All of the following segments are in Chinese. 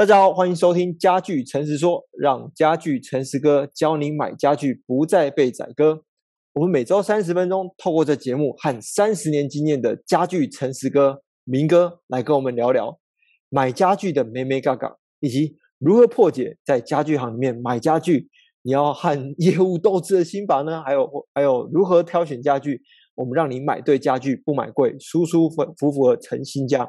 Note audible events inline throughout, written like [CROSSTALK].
大家好，欢迎收听家具诚实说，让家具诚实哥教您买家具不再被宰割。我们每周三十分钟，透过这节目和三十年经验的家具诚实哥明哥来跟我们聊聊买家具的眉眉嘎嘎，以及如何破解在家具行里面买家具你要和业务斗智的心法呢？还有还有如何挑选家具，我们让你买对家具，不买贵，舒舒服服服的成新家。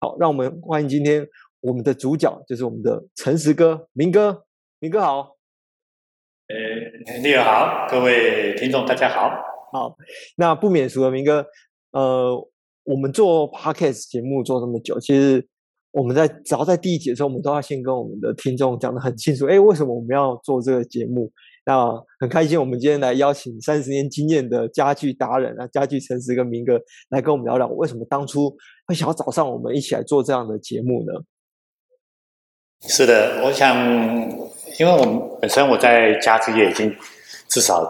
好，让我们欢迎今天。我们的主角就是我们的诚实哥，明哥，明哥好。呃，你好，各位听众大家好。好，那不免俗的明哥，呃，我们做 podcast 节目做这么久，其实我们在只要在第一集的时候，我们都要先跟我们的听众讲得很清楚，哎，为什么我们要做这个节目？那很开心，我们今天来邀请三十年经验的家具达人啊，家具诚实跟明哥来跟我们聊聊，为什么当初会想要找上我们一起来做这样的节目呢？是的，我想，因为我们本身我在家具业已经至少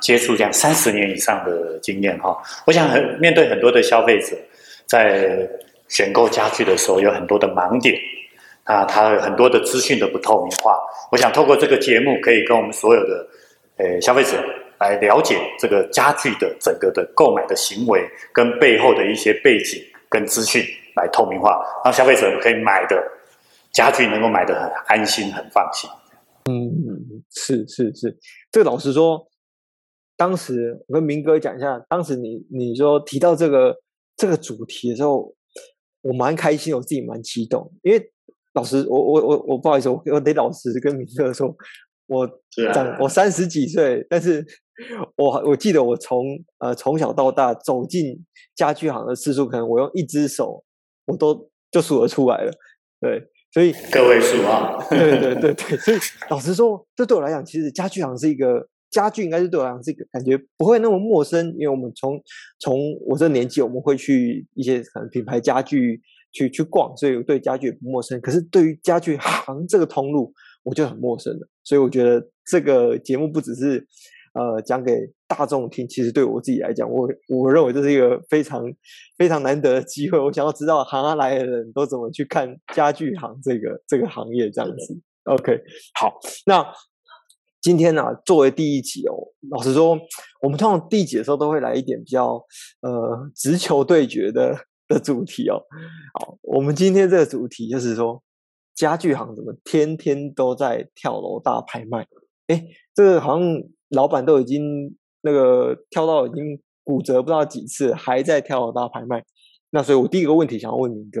接触这样三十年以上的经验哈，我想很面对很多的消费者在选购家具的时候有很多的盲点啊，他有很多的资讯的不透明化，我想透过这个节目可以跟我们所有的呃消费者来了解这个家具的整个的购买的行为跟背后的一些背景跟资讯来透明化，让消费者可以买的。家具能够买的很安心、很放心。嗯，是是是，这个老实说，当时我跟明哥讲一下，当时你你说提到这个这个主题的时候，我蛮开心，我自己蛮激动，因为老实，我我我我不好意思，我我得老实跟明哥说，我长、啊、我三十几岁，但是我我记得我从呃从小到大走进家具行的次数，可能我用一只手我都就数得出来了，对。所以个位数啊，[LAUGHS] 对对对对，所以老实说，这对我来讲，其实家具行是一个家具，应该是对我来讲是一个感觉不会那么陌生，因为我们从从我这年纪，我们会去一些可能品牌家具去去逛，所以我对家具也不陌生。可是对于家具行这个通路，我就很陌生了。所以我觉得这个节目不只是。呃，讲给大众听，其实对我自己来讲，我我认为这是一个非常非常难得的机会。我想要知道行行来的人都怎么去看家具行这个这个行业这样子。OK，好，那今天呢、啊，作为第一集哦，老实说，我们通常第一集的时候都会来一点比较呃直球对决的的主题哦。好，我们今天这个主题就是说，家具行怎么天天都在跳楼大拍卖？哎，这个好像。老板都已经那个跳到已经骨折不知道几次，还在跳楼大拍卖。那所以我第一个问题想要问明哥，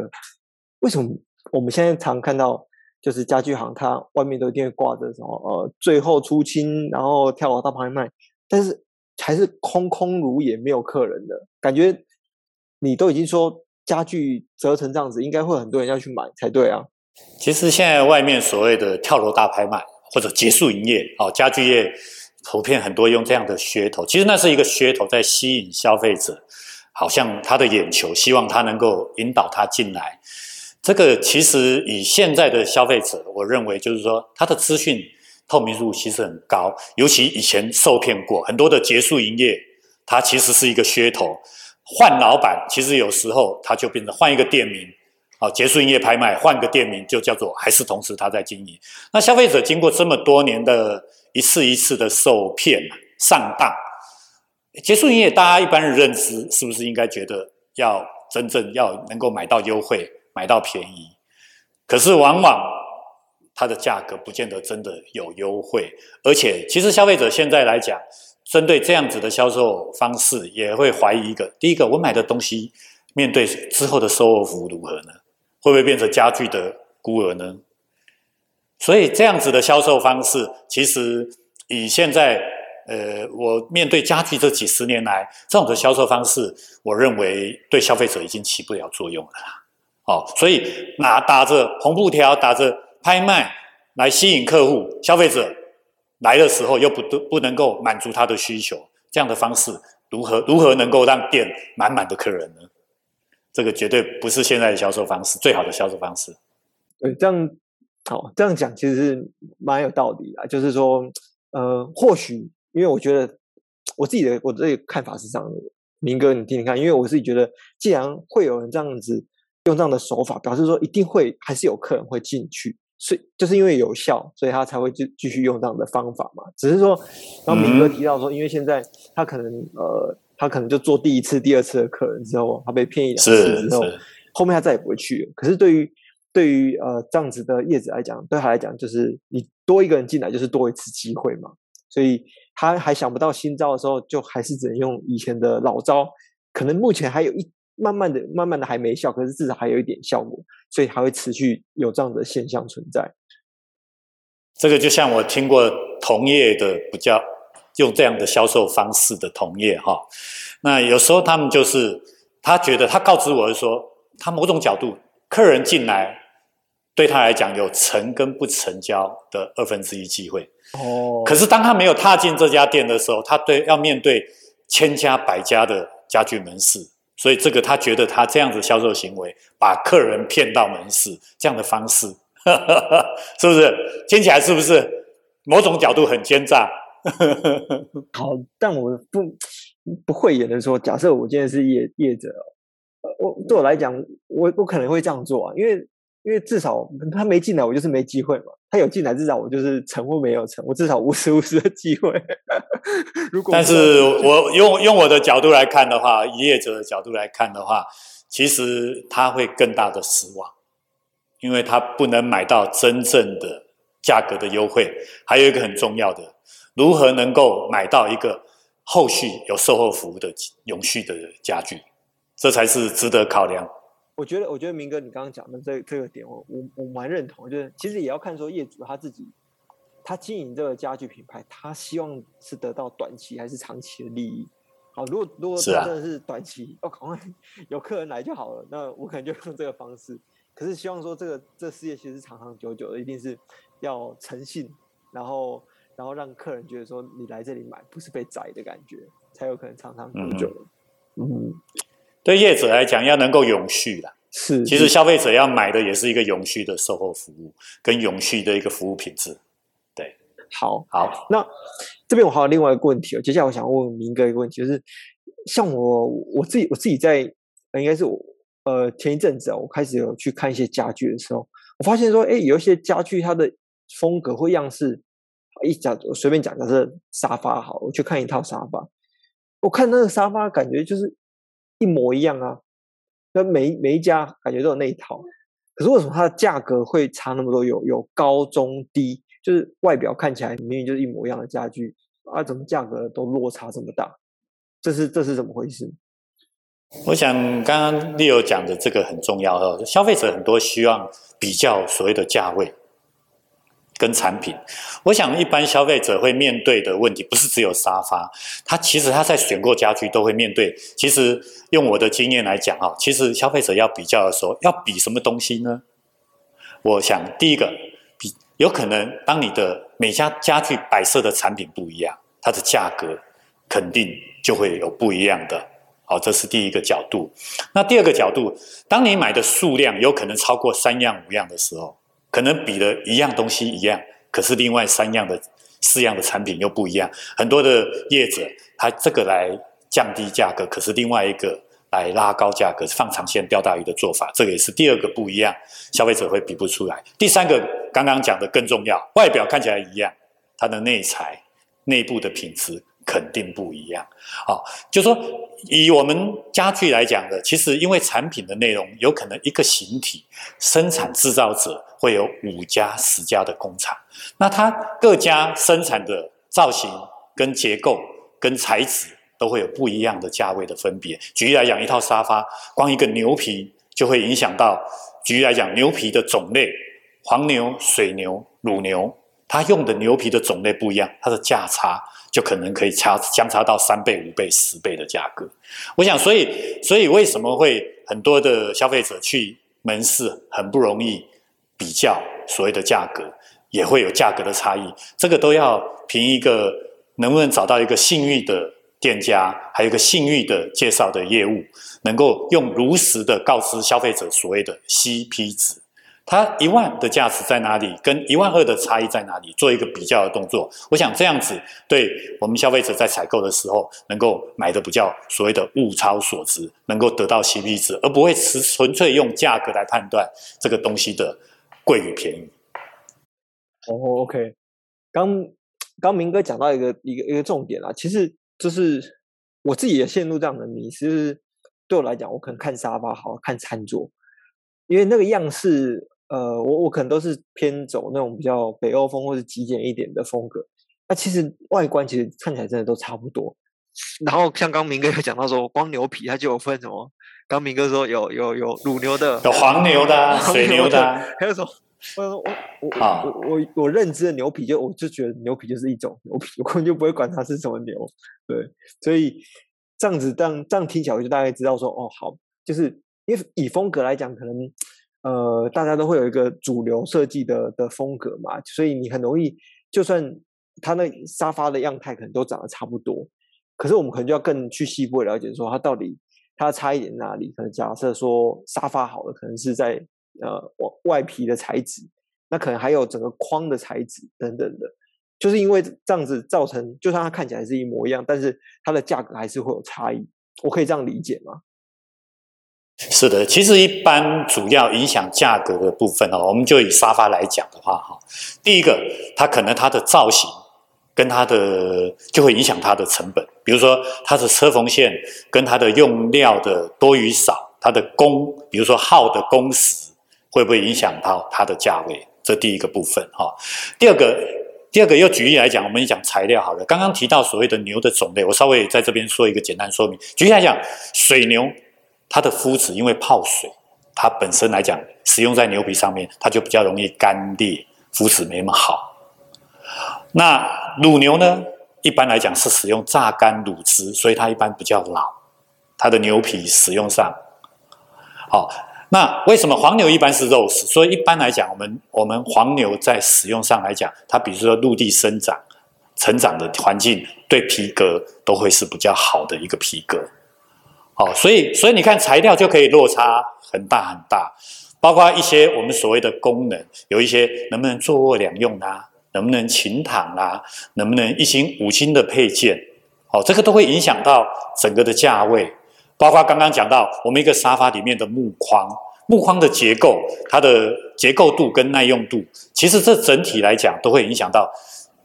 为什么我们现在常看到就是家具行它外面都一定会挂着什么呃最后出清，然后跳楼大拍卖，但是还是空空如也没有客人的感觉？你都已经说家具折成这样子，应该会很多人要去买才对啊。其实现在外面所谓的跳楼大拍卖或者结束营业哦，家具业。普遍很多用这样的噱头，其实那是一个噱头，在吸引消费者，好像他的眼球，希望他能够引导他进来。这个其实以现在的消费者，我认为就是说，他的资讯透明度其实很高，尤其以前受骗过很多的结束营业，它其实是一个噱头。换老板，其实有时候他就变成换一个店名，好，结束营业拍卖，换个店名就叫做还是同时他在经营。那消费者经过这么多年的。一次一次的受骗、上当，结束营业，大家一般的认知是不是应该觉得要真正要能够买到优惠、买到便宜？可是往往它的价格不见得真的有优惠，而且其实消费者现在来讲，针对这样子的销售方式，也会怀疑一个：第一个，我买的东西面对之后的售后服务如何呢？会不会变成家具的孤儿呢？所以这样子的销售方式，其实以现在呃，我面对家具这几十年来这种的销售方式，我认为对消费者已经起不了作用了。哦，所以拿打着红布条，打着拍卖来吸引客户，消费者来的时候又不不能够满足他的需求，这样的方式如何如何能够让店满满的客人呢？这个绝对不是现在的销售方式，最好的销售方式。对，这样。好，这样讲其实是蛮有道理啊，就是说，呃，或许因为我觉得我自己的我自己的看法是这样的，明哥你听听看，因为我自己觉得，既然会有人这样子用这样的手法，表示说一定会还是有客人会进去，所以就是因为有效，所以他才会继继续用这样的方法嘛。只是说，然后明哥提到说，因为现在他可能呃，他可能就做第一次、第二次的客人之后，他被骗一两次之后，后面他再也不会去了。可是对于对于呃这样子的业者来讲，对他来讲就是你多一个人进来就是多一次机会嘛，所以他还想不到新招的时候，就还是只能用以前的老招，可能目前还有一。慢慢的、慢慢的还没效，可是至少还有一点效果，所以还会持续有这样的现象存在。这个就像我听过同业的比较用这样的销售方式的同业哈，那有时候他们就是他觉得他告知我是说，他某种角度客人进来对他来讲有成跟不成交的二分之一机会哦，可是当他没有踏进这家店的时候，他对要面对千家百家的家具门市。所以这个他觉得他这样子销售行为，把客人骗到门市这样的方式，呵呵呵是不是听起来是不是某种角度很奸诈？[LAUGHS] 好，但我不不会也能说，假设我今天是业业者，我对我来讲，我我可能会这样做啊，因为。因为至少他没进来，我就是没机会嘛。他有进来，至少我就是成或没有成，我至少五十五十的机会。[LAUGHS] 如果但是我用用我的角度来看的话，业者的角度来看的话，其实他会更大的失望，因为他不能买到真正的价格的优惠。还有一个很重要的，如何能够买到一个后续有售后服务的永续的家具，这才是值得考量。我觉得，我觉得明哥，你刚刚讲的这这个点，我我我蛮认同。就是其实也要看说业主他自己，他经营这个家具品牌，他希望是得到短期还是长期的利益。好，如果如果他真的是短期，[LAUGHS] 哦，赶快有客人来就好了，那我可能就用这个方式。可是希望说这个这事业其实是长长久久的，一定是要诚信，然后然后让客人觉得说你来这里买不是被宰的感觉，才有可能长长久久。嗯。嗯对业者来讲，要能够永续啦，是。其实消费者要买的也是一个永续的售后服务，跟永续的一个服务品质。对，好，好。那这边我还有另外一个问题哦，接下来我想问明哥一个问题，就是像我我自己我自己在，应该是我呃前一阵子啊，我开始有去看一些家具的时候，我发现说，哎，有一些家具它的风格或样式，一讲我随便讲的是沙发好，我去看一套沙发，我看那个沙发感觉就是。一模一样啊，那每每一家感觉都有那一套，可是为什么它的价格会差那么多？有有高中低，就是外表看起来明明就是一模一样的家具啊，怎么价格都落差这么大？这是这是怎么回事？我想刚刚 Leo 讲的这个很重要哦，消费者很多希望比较所谓的价位。跟产品，我想一般消费者会面对的问题不是只有沙发，他其实他在选购家具都会面对。其实用我的经验来讲哈，其实消费者要比较的时候，要比什么东西呢？我想第一个比有可能，当你的每家家具摆设的产品不一样，它的价格肯定就会有不一样的。好，这是第一个角度。那第二个角度，当你买的数量有可能超过三样五样的时候。可能比的一样东西一样，可是另外三样的、四样的产品又不一样。很多的业者，他这个来降低价格，可是另外一个来拉高价格，放长线钓大鱼的做法，这个也是第二个不一样，消费者会比不出来。第三个，刚刚讲的更重要，外表看起来一样，它的内材、内部的品质。肯定不一样，好，就说以我们家具来讲的，其实因为产品的内容有可能一个形体生产制造者会有五家十家的工厂，那它各家生产的造型跟结构跟材质都会有不一样的价位的分别。举例来讲，一套沙发，光一个牛皮就会影响到，举例来讲，牛皮的种类，黄牛、水牛、乳牛，它用的牛皮的种类不一样，它的价差。就可能可以差相差到三倍、五倍、十倍的价格。我想，所以，所以为什么会很多的消费者去门市很不容易比较所谓的价格，也会有价格的差异。这个都要凭一个能不能找到一个信誉的店家，还有一个信誉的介绍的业务，能够用如实的告知消费者所谓的 CP 值，它一万的价值在哪里，跟一万二的差异在哪里，做一个比较的动作。我想这样子对我们消费者在采购的时候，能够买的比较所谓的物超所值，能够得到 CP 值，而不会纯纯粹用价格来判断这个东西的贵与便宜。哦、，OK，刚刚明哥讲到一个一个一个重点啊，其实就是我自己也陷入这样的迷思，就是对我来讲，我可能看沙发好，看餐桌，因为那个样式，呃，我我可能都是偏走那种比较北欧风或者极简一点的风格，那其实外观其实看起来真的都差不多。然后像刚明哥有讲到说，光牛皮它就有分什么？刚明哥说有有有乳牛的，有黄牛的、啊、[LAUGHS] 水牛的、啊，还有什么？我我我我我我认知的牛皮就我就觉得牛皮就是一种牛皮，我根本就不会管它是什么牛。对，所以这样子这样这样听起来，我就大概知道说哦，好，就是因为以风格来讲，可能呃大家都会有一个主流设计的的风格嘛，所以你很容易，就算它那沙发的样态可能都长得差不多，可是我们可能就要更去细部了解说它到底它差一点哪里。可能假设说沙发好了，可能是在。呃，外外皮的材质，那可能还有整个框的材质等等的，就是因为这样子造成，就算它看起来是一模一样，但是它的价格还是会有差异。我可以这样理解吗？是的，其实一般主要影响价格的部分哦，我们就以沙发来讲的话哈，第一个，它可能它的造型跟它的就会影响它的成本，比如说它的车缝线跟它的用料的多与少，它的工，比如说耗的工时。会不会影响到它的价位？这第一个部分哈。第二个，第二个又举例来讲，我们讲材料好了。刚刚提到所谓的牛的种类，我稍微在这边说一个简单说明。举例来讲，水牛它的肤质因为泡水，它本身来讲使用在牛皮上面，它就比较容易干裂，肤质没那么好。那乳牛呢，一般来讲是使用榨干乳汁，所以它一般比较老，它的牛皮使用上好。那为什么黄牛一般是肉食？所以一般来讲，我们我们黄牛在使用上来讲，它比如说陆地生长、成长的环境，对皮革都会是比较好的一个皮革。哦，所以所以你看材料就可以落差很大很大，包括一些我们所谓的功能，有一些能不能坐卧两用啊，能不能勤躺啊，能不能一心五金的配件，哦，这个都会影响到整个的价位。包括刚刚讲到，我们一个沙发里面的木框，木框的结构，它的结构度跟耐用度，其实这整体来讲都会影响到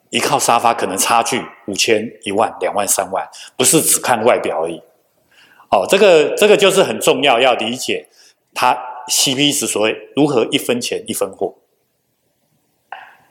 一套沙发可能差距五千、一万、两万、三万，不是只看外表而已。哦，这个这个就是很重要，要理解它 CP 值所谓如何一分钱一分货。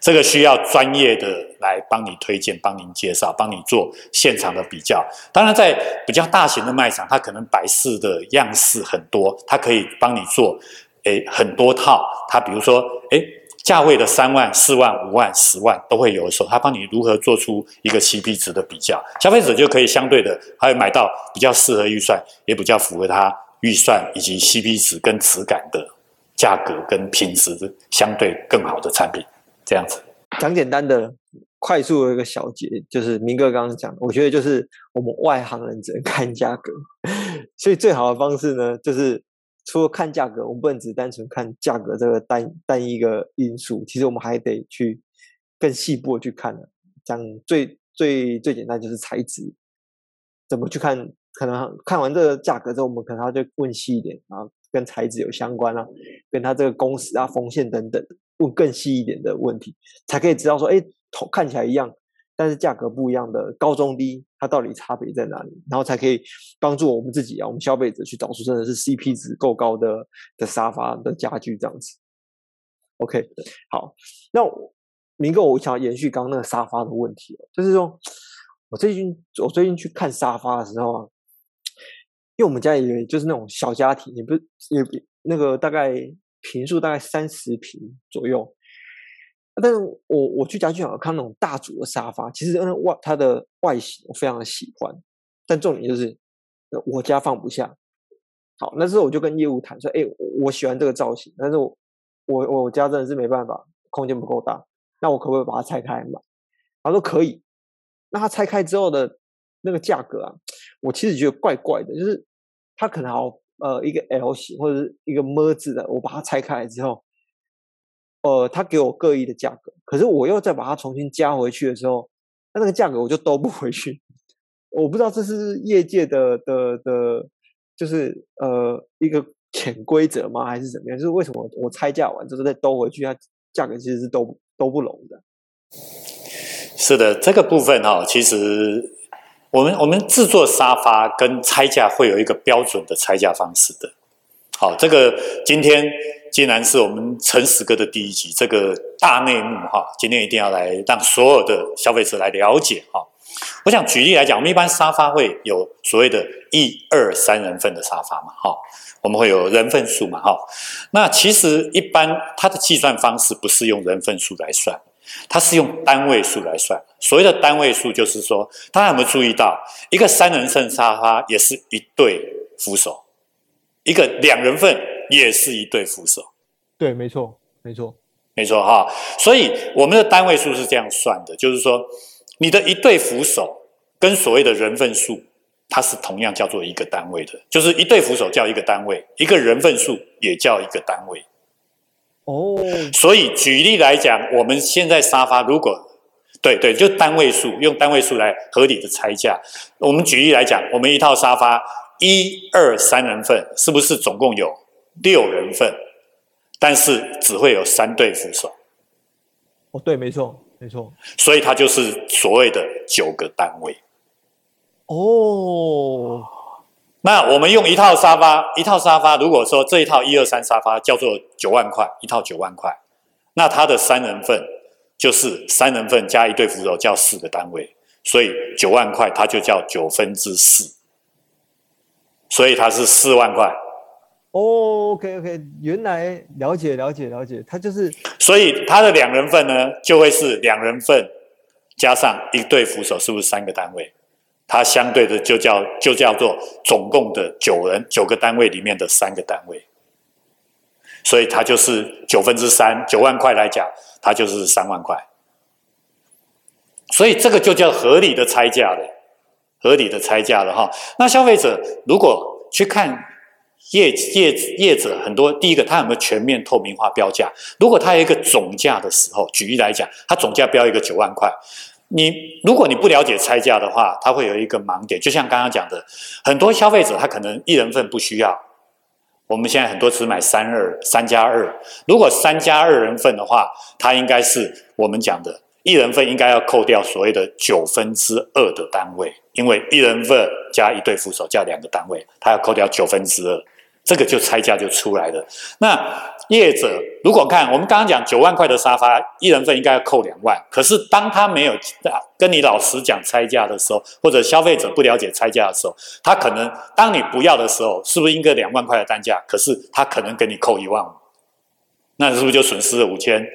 这个需要专业的来帮你推荐、帮您介绍、帮你做现场的比较。当然，在比较大型的卖场，它可能摆饰的样式很多，它可以帮你做诶很多套。它比如说诶价位的三万、四万、五万、十万都会有的时候，它帮你如何做出一个 CP 值的比较，消费者就可以相对的还会买到比较适合预算，也比较符合他预算以及 CP 值跟质感的价格跟品质相对更好的产品。这样子讲简单的、快速的一个小结，就是明哥刚刚讲，我觉得就是我们外行人只能看价格，所以最好的方式呢，就是除了看价格，我们不能只单纯看价格这个单单一个因素，其实我们还得去更细部的去看呢。讲最最最简单就是材质，怎么去看？可能看完这个价格之后，我们可能要就问细一点，然后跟材质有相关啊，跟它这个工时啊、缝线等等。问更细一点的问题，才可以知道说，哎，头看起来一样，但是价格不一样的高中低，它到底差别在哪里？然后才可以帮助我们自己啊，我们消费者去找出真的是 CP 值够高的的沙发的家具这样子。OK，好，那明哥，我想要延续刚刚那个沙发的问题，就是说我最近我最近去看沙发的时候啊，因为我们家也就是那种小家庭，也不是也那个大概。平数大概三十平左右，但是我我去家具行看那种大组的沙发，其实那外它的外形我非常的喜欢，但重点就是我家放不下。好，那时候我就跟业务谈说，哎，我喜欢这个造型，但是我我我家真的是没办法，空间不够大，那我可不可以把它拆开来买？他说可以。那他拆开之后的那个价格啊，我其实觉得怪怪的，就是他可能好。呃，一个 L 型或者是一个么字的，我把它拆开来之后，呃，他给我各异的价格，可是我又再把它重新加回去的时候，那那个价格我就兜不回去。我不知道这是业界的的的，就是呃一个潜规则吗？还是怎么样？就是为什么我拆价完之后再兜回去，它价格其实是兜兜不拢的。是的，这个部分哈、哦，其实我们我们制作沙发跟拆价会有一个标准的拆价方式的。好，这个今天既然是我们诚实哥的第一集，这个大内幕哈，今天一定要来让所有的消费者来了解哈。我想举例来讲，我们一般沙发会有所谓的一二三人份的沙发嘛，哈，我们会有人份数嘛，哈。那其实一般它的计算方式不是用人份数来算，它是用单位数来算。所谓的单位数就是说，大家有没有注意到，一个三人份沙发也是一对扶手。一个两人份也是一对扶手，对，没错，没错，没错哈。所以我们的单位数是这样算的，就是说，你的一对扶手跟所谓的人份数，它是同样叫做一个单位的，就是一对扶手叫一个单位，一个人份数也叫一个单位。哦，所以举例来讲，我们现在沙发如果对对，就单位数用单位数来合理的拆价。我们举例来讲，我们一套沙发。一二三人份是不是总共有六人份？但是只会有三对扶手。哦，对，没错，没错。所以它就是所谓的九个单位。哦，那我们用一套沙发，一套沙发，如果说这一套一二三沙发叫做九万块，一套九万块，那它的三人份就是三人份加一对扶手叫四个单位，所以九万块它就叫九分之四。所以它是四万块。哦，OK OK，原来了解了解了解，它就是。所以它的两人份呢，就会是两人份加上一对扶手，是不是三个单位？它相对的就叫就叫做总共的九人九个单位里面的三个单位。所以它就是九分之三，九万块来讲，它就是三万块。所以这个就叫合理的拆价了。合理的拆价了哈，那消费者如果去看业业业者很多，第一个他有没有全面透明化标价？如果他有一个总价的时候，举例来讲，他总价标一个九万块，你如果你不了解拆价的话，他会有一个盲点。就像刚刚讲的，很多消费者他可能一人份不需要，我们现在很多只买三二三加二，如果三加二人份的话，它应该是我们讲的。一人份应该要扣掉所谓的九分之二的单位，因为一人份加一对扶手加两个单位，它要扣掉九分之二，这个就拆价就出来了。那业者如果看我们刚刚讲九万块的沙发，一人份应该要扣两万，可是当他没有跟你老实讲拆价的时候，或者消费者不了解拆价的时候，他可能当你不要的时候，是不是应该两万块的单价？可是他可能给你扣一万五，那是不是就损失了五千？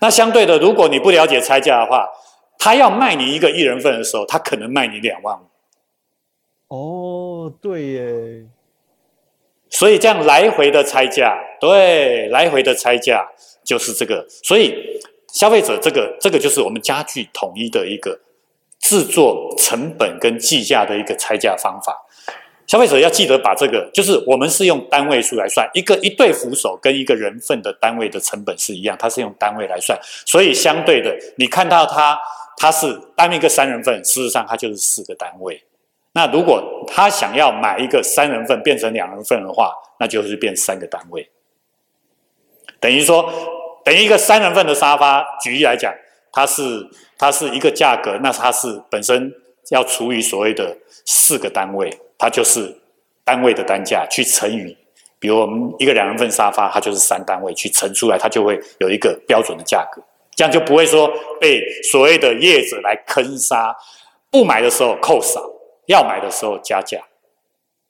那相对的，如果你不了解拆价的话，他要卖你一个一人份的时候，他可能卖你两万五。哦，对耶。所以这样来回的拆价，对，来回的拆价就是这个。所以消费者这个这个就是我们家具统一的一个制作成本跟计价的一个拆价方法。消费者要记得把这个，就是我们是用单位数来算，一个一对扶手跟一个人份的单位的成本是一样，它是用单位来算，所以相对的，你看到它它是单一个三人份，事实上它就是四个单位。那如果他想要买一个三人份变成两人份的话，那就是变三个单位。等于说，等于一个三人份的沙发，举例来讲，它是它是一个价格，那它是本身要除以所谓的四个单位。它就是单位的单价去乘以，比如我们一个两人份沙发，它就是三单位去乘出来，它就会有一个标准的价格，这样就不会说被所谓的业者来坑杀，不买的时候扣少，要买的时候加价。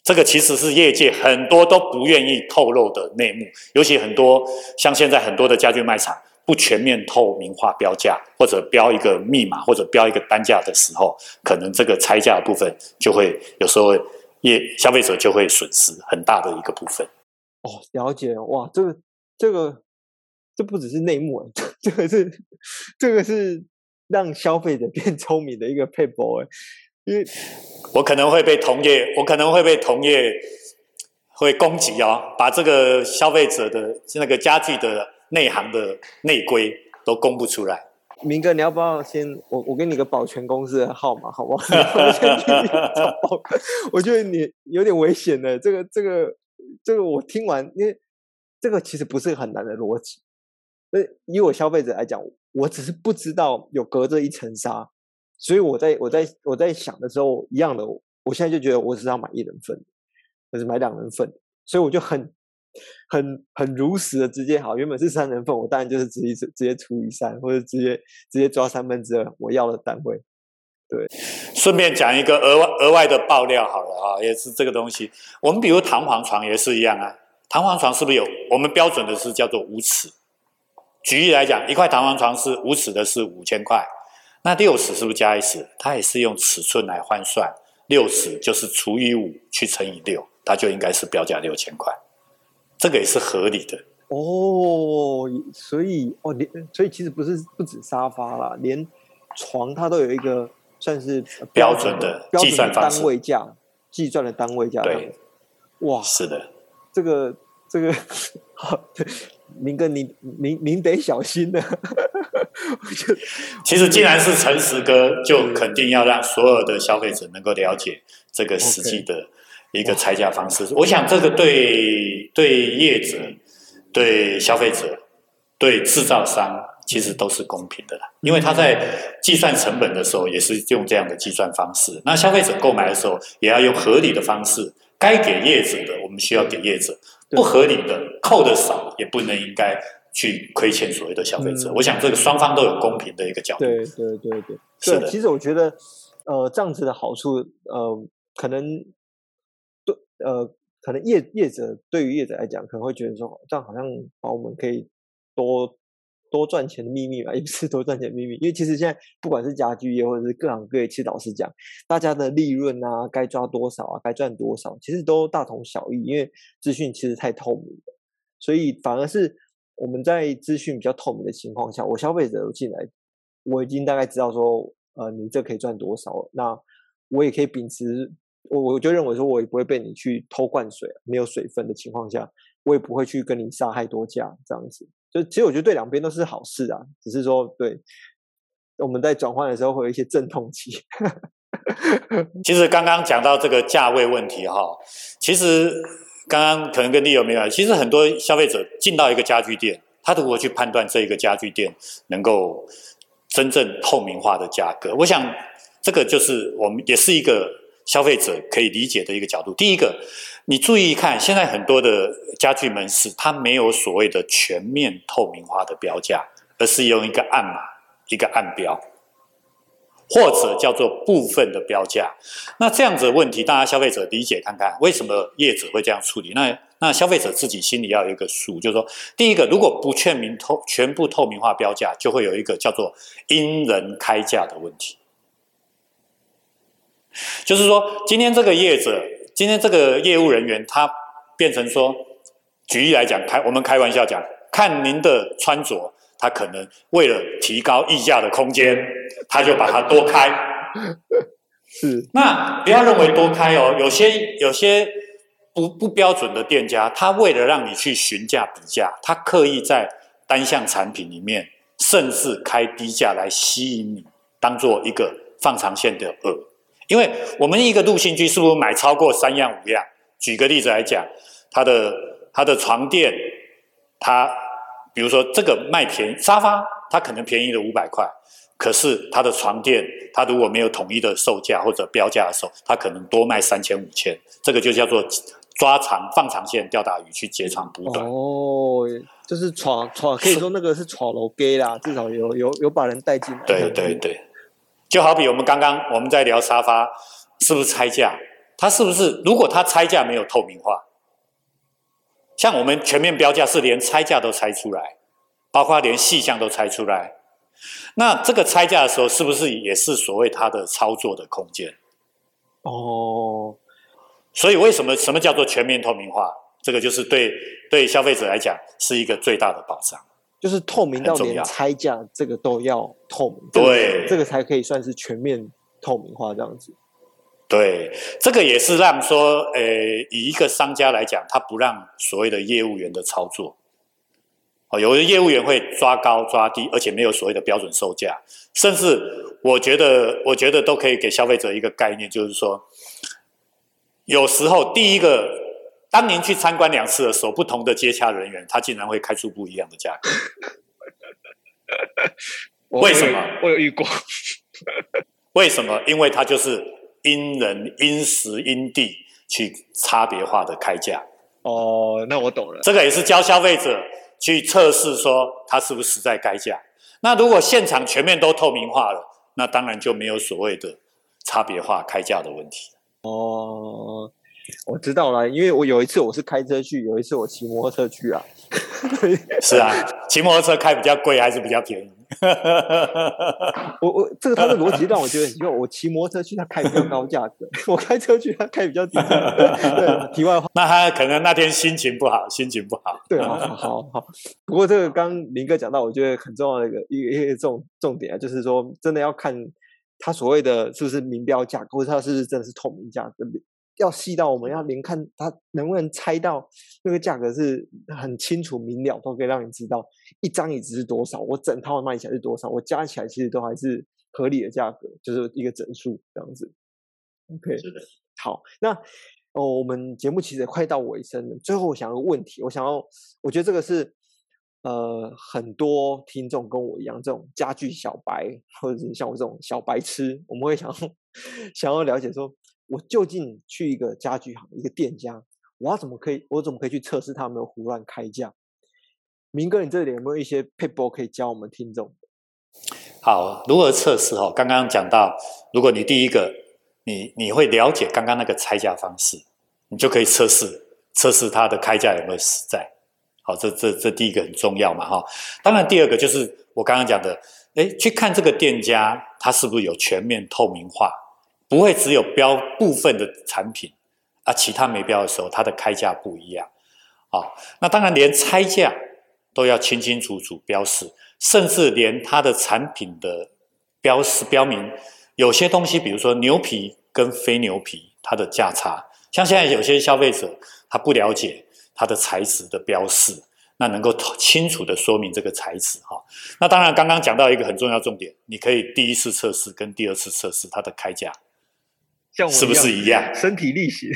这个其实是业界很多都不愿意透露的内幕，尤其很多像现在很多的家具卖场不全面透明化标价，或者标一个密码，或者标一个单价的时候，可能这个拆价的部分就会有时候。业消费者就会损失很大的一个部分。哦，了解哇，这个这个这不只是内幕，[LAUGHS] 这个是这个是让消费者变聪明的一个撇步哎。因为我可能会被同业，我可能会被同业会攻击哦，把这个消费者的那个家具的内行的内规都公布出来。明哥，你要不要先我我给你个保全公司的号码，好不好？[LAUGHS] 我觉得你有点危险的，这个这个这个我听完，因为这个其实不是很难的逻辑。那以我消费者来讲，我只是不知道有隔着一层纱，所以我在我在我在想的时候，一样的，我现在就觉得我只要买一人份，或是买两人份，所以我就很。很很如实的直接好，原本是三人份，我当然就是直接直接除以三，或者直接直接抓三分之二我要的单位。对，顺便讲一个额外额外的爆料好了啊，也是这个东西。我们比如弹簧床也是一样啊，弹簧床是不是有我们标准的是叫做五尺？举例来讲，一块弹簧床是五尺的是五千块，那六尺是不是加一尺？它也是用尺寸来换算，六尺就是除以五去乘以六，它就应该是标价六千块。这个也是合理的哦，所以哦，连所以其实不是不止沙发啦，连床它都有一个算是标准的计算方式，单位价计算的单位价。对，哇，是的，这个这个，[LAUGHS] 好，明哥你您您得小心的。[LAUGHS] 其实既然是诚实哥，就肯定要让所有的消费者能够了解这个实际的。一个拆价方式，我想这个对对业者、对消费者、对制造商，其实都是公平的啦。因为他在计算成本的时候，也是用这样的计算方式。那消费者购买的时候，也要用合理的方式，该给业者的，我们需要给业者；不合理的，扣的少，也不能应该去亏欠所谓的消费者。我想这个双方都有公平的一个角度。对对对对，是的。其实我觉得，呃，这样子的好处，呃，可能。呃，可能业业者对于业者来讲，可能会觉得说，这样好像把我们可以多多赚钱的秘密吧，[LAUGHS] 也不是多赚钱的秘密，因为其实现在不管是家具业或者是各行各业，其实老实讲，大家的利润啊，该抓多少啊，该赚多少，其实都大同小异，因为资讯其实太透明了，所以反而是我们在资讯比较透明的情况下，我消费者进来，我已经大概知道说，呃，你这可以赚多少，那我也可以秉持。我我就认为说，我也不会被你去偷灌水，没有水分的情况下，我也不会去跟你杀害多家这样子。就其实我觉得对两边都是好事啊，只是说对我们在转换的时候会有一些阵痛期。[LAUGHS] 其实刚刚讲到这个价位问题哈，其实刚刚可能跟 Leo 没有，其实很多消费者进到一个家具店，他如何去判断这一个家具店能够真正透明化的价格？我想这个就是我们也是一个。消费者可以理解的一个角度。第一个，你注意看，现在很多的家具门市，它没有所谓的全面透明化的标价，而是用一个暗码、一个暗标，或者叫做部分的标价。那这样子的问题，大家消费者理解看看，为什么业者会这样处理？那那消费者自己心里要有一个数，就是说，第一个，如果不全民透全部透明化标价，就会有一个叫做因人开价的问题。就是说，今天这个业者，今天这个业务人员，他变成说，举例来讲，开我们开玩笑讲，看您的穿着，他可能为了提高议价的空间，他就把它多开。[LAUGHS] 是，那不要认为多开哦，有些有些不不标准的店家，他为了让你去询价比价，他刻意在单项产品里面，甚至开低价来吸引你，当做一个放长线的饵。因为我们一个陆庆居是不是买超过三样五样？举个例子来讲，他的他的床垫，他比如说这个卖便宜沙发，它可能便宜了五百块，可是他的床垫，他如果没有统一的售价或者标价的时候，他可能多卖三千五千，这个就叫做抓长放长线钓大鱼去截长补短。哦，就是闯闯，可以说那个是闯楼给啦，至少有有有把人带进来。对对对。就好比我们刚刚我们在聊沙发，是不是拆价？它是不是如果它拆价没有透明化，像我们全面标价是连拆价都拆出来，包括连细项都拆出来，那这个拆价的时候是不是也是所谓它的操作的空间？哦，所以为什么什么叫做全面透明化？这个就是对对消费者来讲是一个最大的保障。就是透明到连拆价这个都要透明，对，这个才可以算是全面透明化这样子。对，这个也是让说，呃，以一个商家来讲，他不让所谓的业务员的操作，哦，有的业务员会抓高抓低，而且没有所谓的标准售价，甚至我觉得，我觉得都可以给消费者一个概念，就是说，有时候第一个，当您去参观两次的时候，不同的接洽人员，他竟然会开出不一样的价格。[LAUGHS] 为什么？[LAUGHS] 我有遇过。[LAUGHS] 为什么？因为他就是因人因时因地去差别化的开价。哦，那我懂了。这个也是教消费者。去测试说他是不是实在该价。那如果现场全面都透明化了，那当然就没有所谓的差别化开价的问题。哦，我知道了，因为我有一次我是开车去，有一次我骑摩托车去啊。[LAUGHS] 是啊，骑摩托车开比较贵还是比较便宜？[LAUGHS] 我我这个他的逻辑让我觉得很奇怪，我骑摩托车去，他开比较高价格；我开车去，他开比较低。对，题外话，那他可能那天心情不好，心情不好。对，好好好。不过这个刚林哥讲到，我觉得很重要的一个一个一个重重点啊，就是说真的要看他所谓的是不是明标价格，或者他是不是真的是透明价格。要细到我们要连看他能不能猜到那个价格是很清楚明了，都可以让你知道一张椅子是多少，我整套卖起来是多少，我加起来其实都还是合理的价格，就是一个整数这样子。OK，是的。好，那哦，我们节目其实也快到尾声了。最后，我想要个问题，我想要，我觉得这个是呃，很多听众跟我一样，这种家具小白，或者是像我这种小白痴，我们会想要 [LAUGHS] 想要了解说。我就近去一个家具行，一个店家，我要怎么可以？我怎么可以去测试他有没有胡乱开价？明哥，你这里有没有一些撇步可以教我们听众？好，如何测试？哦，刚刚讲到，如果你第一个，你你会了解刚刚那个拆价方式，你就可以测试测试他的开价有没有实在。好，这这这第一个很重要嘛，哈。当然，第二个就是我刚刚讲的，哎，去看这个店家他是不是有全面透明化。不会只有标部分的产品，啊，其他没标的时候，它的开价不一样，啊，那当然连拆价都要清清楚楚标示，甚至连它的产品的标示标明，有些东西，比如说牛皮跟非牛皮，它的价差，像现在有些消费者他不了解它的材质的标示，那能够清楚的说明这个材质，哈，那当然刚刚讲到一个很重要重点，你可以第一次测试跟第二次测试它的开价。是不是一样？身体力行。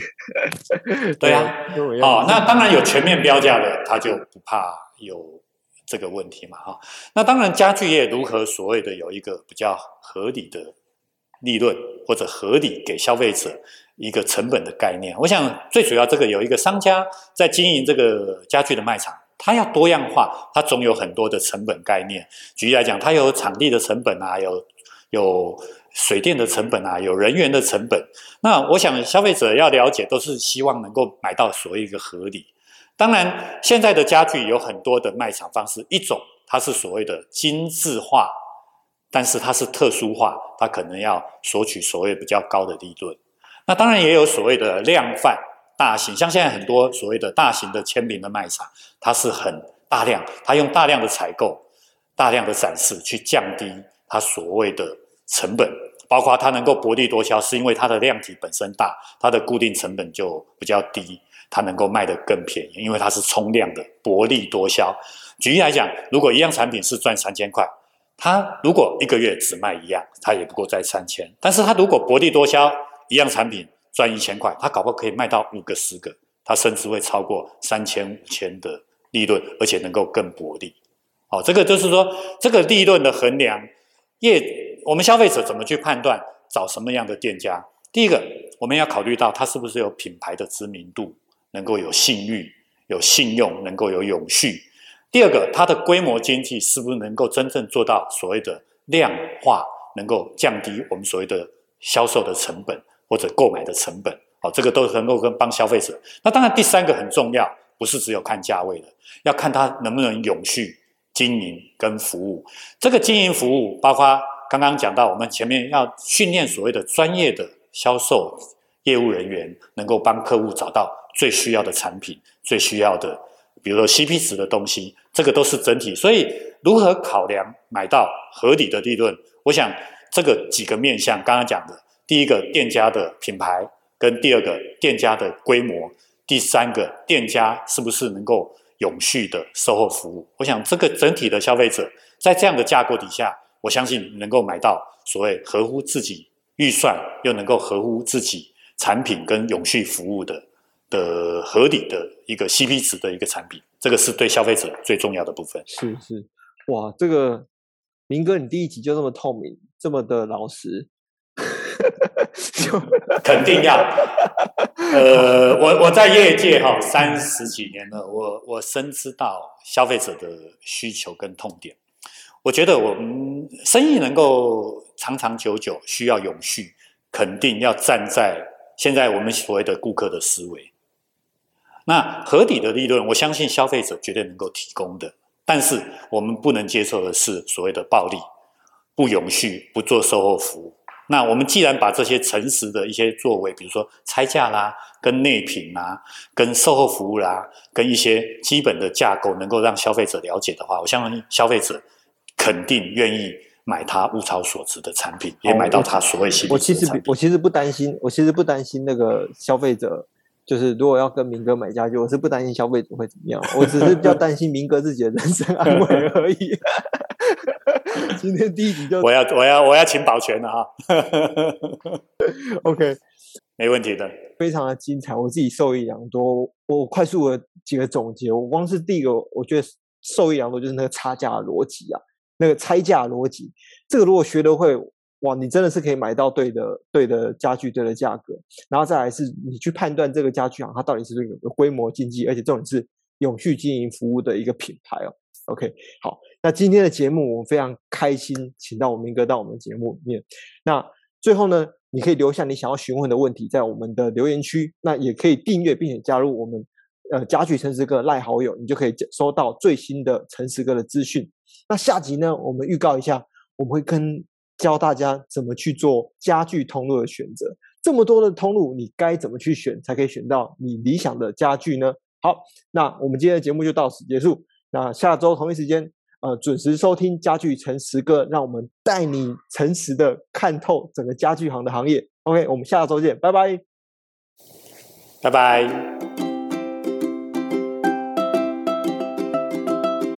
[LAUGHS] 对啊，哦，那当然有全面标价的，他就不怕有这个问题嘛，哈。那当然，家具业如何所谓的有一个比较合理的利润，或者合理给消费者一个成本的概念？我想最主要这个有一个商家在经营这个家具的卖场，他要多样化，他总有很多的成本概念。举例来讲，他有场地的成本啊，有有。水电的成本啊，有人员的成本。那我想消费者要了解，都是希望能够买到所谓一个合理。当然，现在的家具有很多的卖场方式，一种它是所谓的精致化，但是它是特殊化，它可能要索取所谓比较高的利润。那当然也有所谓的量贩大型，像现在很多所谓的大型的签名的卖场，它是很大量，它用大量的采购、大量的展示去降低它所谓的成本。包括它能够薄利多销，是因为它的量体本身大，它的固定成本就比较低，它能够卖得更便宜，因为它是冲量的薄利多销。举例来讲，如果一样产品是赚三千块，它如果一个月只卖一样，它也不过赚三千。但是它如果薄利多销，一样产品赚一千块，它搞不好可以卖到五个、十个，它甚至会超过三千、五千的利润，而且能够更薄利。哦，这个就是说，这个利润的衡量业。我们消费者怎么去判断找什么样的店家？第一个，我们要考虑到它是不是有品牌的知名度，能够有信誉、有信用，能够有永续。第二个，它的规模经济是不是能够真正做到所谓的量化，能够降低我们所谓的销售的成本或者购买的成本？好，这个都能够跟帮消费者。那当然，第三个很重要，不是只有看价位的，要看它能不能永续经营跟服务。这个经营服务包括。刚刚讲到，我们前面要训练所谓的专业的销售业务人员，能够帮客户找到最需要的产品、最需要的，比如说 CP 值的东西，这个都是整体。所以，如何考量买到合理的利润？我想这个几个面向，刚刚讲的，第一个店家的品牌，跟第二个店家的规模，第三个店家是不是能够永续的售后服务。我想这个整体的消费者在这样的架构底下，我相信能够买到所谓合乎自己预算又能够合乎自己产品跟永续服务的的合理的一个 CP 值的一个产品，这个是对消费者最重要的部分。是是，哇，这个明哥，你第一集就这么透明，这么的老实。[LAUGHS] 就肯定要，呃，我我在业界哈三十几年了，我我深知到消费者的需求跟痛点。我觉得我们生意能够长长久久，需要永续，肯定要站在现在我们所谓的顾客的思维。那合理的利润，我相信消费者绝对能够提供的，但是我们不能接受的是所谓的暴利、不永续、不做售后服务。那我们既然把这些诚实的一些作为，比如说拆价啦、跟内品啦、跟售后服务啦、跟一些基本的架构，能够让消费者了解的话，我相信消费者肯定愿意买他物超所值的产品，也买到他所谓心。我其实我其实不担心，我其实不担心那个消费者，就是如果要跟明哥买家具，我是不担心消费者会怎么样，我只是比较担心明哥自己的人身安危而已。[LAUGHS] 今天第一集就我要我要我要请保全了哈，OK，[LAUGHS] 没问题的，非常的精彩，我自己受益良多。我快速的几个总结，我光是第一个，我觉得受益良多就是那个差价的逻辑啊，那个拆价逻辑，这个如果学得会，哇，你真的是可以买到对的对的家具，对的价格。然后再来是你去判断这个家具行它到底是不是有个规模经济，而且这种是永续经营服务的一个品牌哦。OK，好，那今天的节目我们非常开心，请到我明哥到我们节目里面。那最后呢，你可以留下你想要询问的问题在我们的留言区，那也可以订阅并且加入我们呃家具诚实哥赖好友，你就可以收到最新的诚实哥的资讯。那下集呢，我们预告一下，我们会跟教大家怎么去做家具通路的选择。这么多的通路，你该怎么去选才可以选到你理想的家具呢？好，那我们今天的节目就到此结束。那下周同一时间，呃，准时收听家具诚实哥，让我们带你诚实的看透整个家具行的行业。OK，我们下周见，拜拜，拜拜。